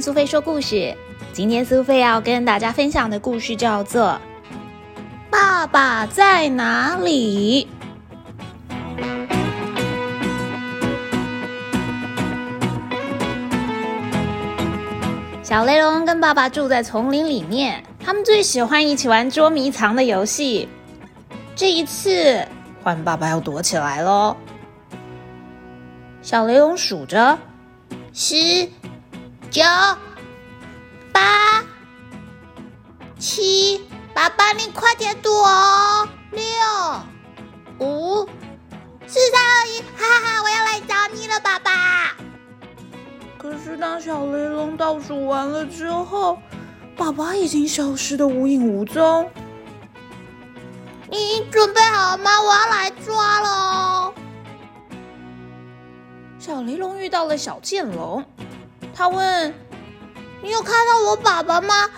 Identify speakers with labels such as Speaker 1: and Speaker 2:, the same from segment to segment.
Speaker 1: 苏菲说故事。今天苏菲要跟大家分享的故事叫做《爸爸在哪里》。小雷龙跟爸爸住在丛林里面，他们最喜欢一起玩捉迷藏的游戏。这一次，换爸爸要躲起来喽。小雷龙数着：
Speaker 2: 十、九、八、七，爸爸你快点躲哦！六、五、四、三、二、一，哈哈，我要来找你了，爸爸。
Speaker 1: 可是当小雷龙倒数完了之后，爸爸已经消失的无影无踪。
Speaker 2: 你准备好了吗？我要来抓了！
Speaker 1: 小雷龙遇到了小剑龙，他问：“
Speaker 2: 你有看到我爸爸吗？”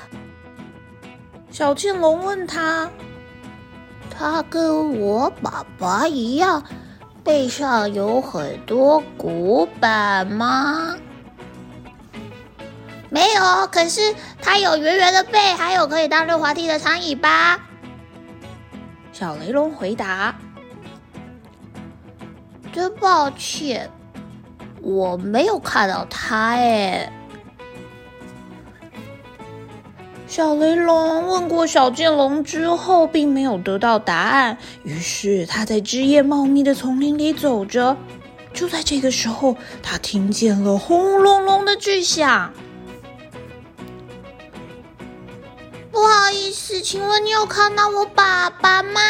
Speaker 1: 小剑龙问他：“
Speaker 2: 他跟我爸爸一样，背上有很多骨板吗？”没有，可是他有圆圆的背，还有可以当溜滑梯的长尾巴。
Speaker 1: 小雷龙回答：“
Speaker 2: 真抱歉，我没有看到他。”哎，
Speaker 1: 小雷龙问过小剑龙之后，并没有得到答案。于是他在枝叶茂密的丛林里走着。就在这个时候，他听见了轰隆隆的巨响。
Speaker 2: 不好意思，请问你有看到我爸爸吗？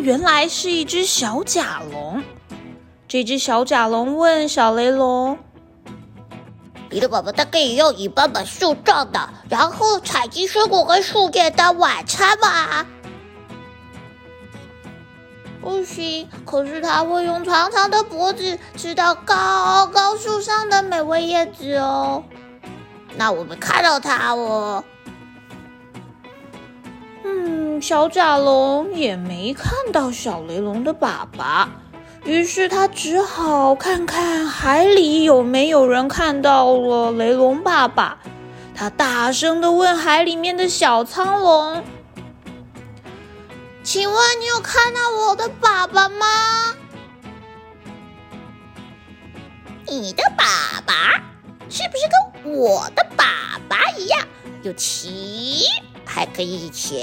Speaker 1: 原来是一只小甲龙。这只小甲龙问小雷龙：“
Speaker 2: 你的爸爸他可以用尾巴把树撞倒，然后采集水果和树叶当晚餐吗？”不行，可是他会用长长的脖子吃到高高树上的美味叶子哦。那我们看到他哦。
Speaker 1: 嗯，小甲龙也没看到小雷龙的爸爸，于是他只好看看海里有没有人看到了雷龙爸爸。他大声的问海里面的小苍龙：“
Speaker 2: 请问你有看到我的爸爸吗？你的爸爸？”是不是跟我的爸爸一样有鳍，还可以潜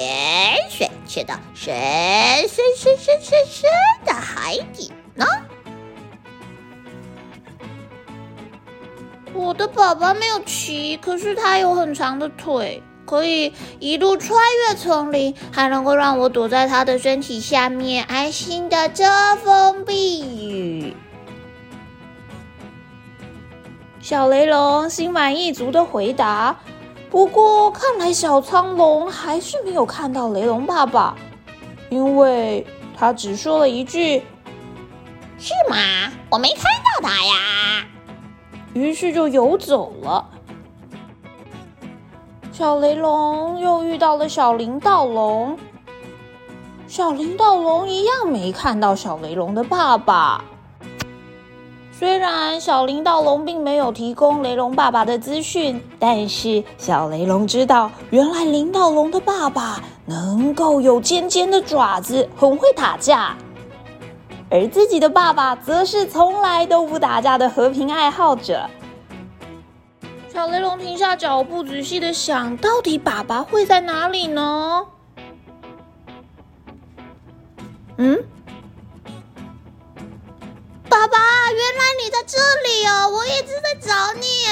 Speaker 2: 水，潜到深深深深深深的海底呢？
Speaker 1: 我的爸爸没有鳍，可是他有很长的腿，可以一路穿越丛林，还能够让我躲在他的身体下面，安心的遮风避雨。小雷龙心满意足的回答。不过，看来小苍龙还是没有看到雷龙爸爸，因为他只说了一句：“
Speaker 2: 是吗？我没看到他呀。”
Speaker 1: 于是就游走了。小雷龙又遇到了小林盗龙，小林盗龙一样没看到小雷龙的爸爸。虽然小林盗龙并没有提供雷龙爸爸的资讯，但是小雷龙知道，原来林盗龙的爸爸能够有尖尖的爪子，很会打架，而自己的爸爸则是从来都不打架的和平爱好者。小雷龙停下脚步，仔细的想，到底爸爸会在哪里呢？嗯？
Speaker 2: 爸爸，原来你在这里哦！我一直在找你耶。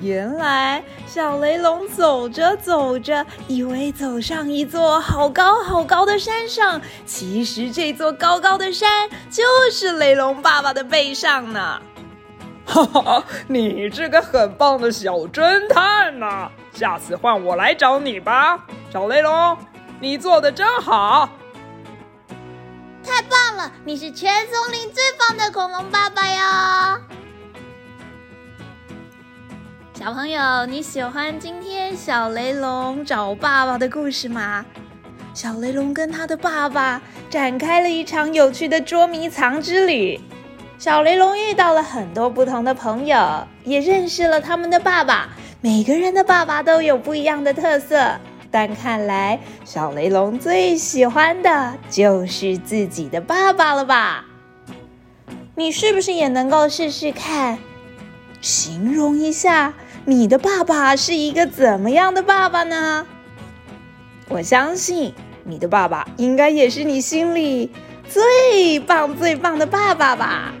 Speaker 1: 原来小雷龙走着走着，以为走上一座好高好高的山上，其实这座高高的山就是雷龙爸爸的背上呢。
Speaker 3: 哈哈，你这个很棒的小侦探呐！下次换我来找你吧，小雷龙，你做的真好。
Speaker 2: 太棒了！你是全松林最棒的恐龙爸爸哟！
Speaker 1: 小朋友，你喜欢今天小雷龙找爸爸的故事吗？小雷龙跟他的爸爸展开了一场有趣的捉迷藏之旅。小雷龙遇到了很多不同的朋友，也认识了他们的爸爸。每个人的爸爸都有不一样的特色，但看来小雷龙最喜欢的就是自己的爸爸了吧？你是不是也能够试试看，形容一下你的爸爸是一个怎么样的爸爸呢？我相信你的爸爸应该也是你心里最棒最棒的爸爸吧。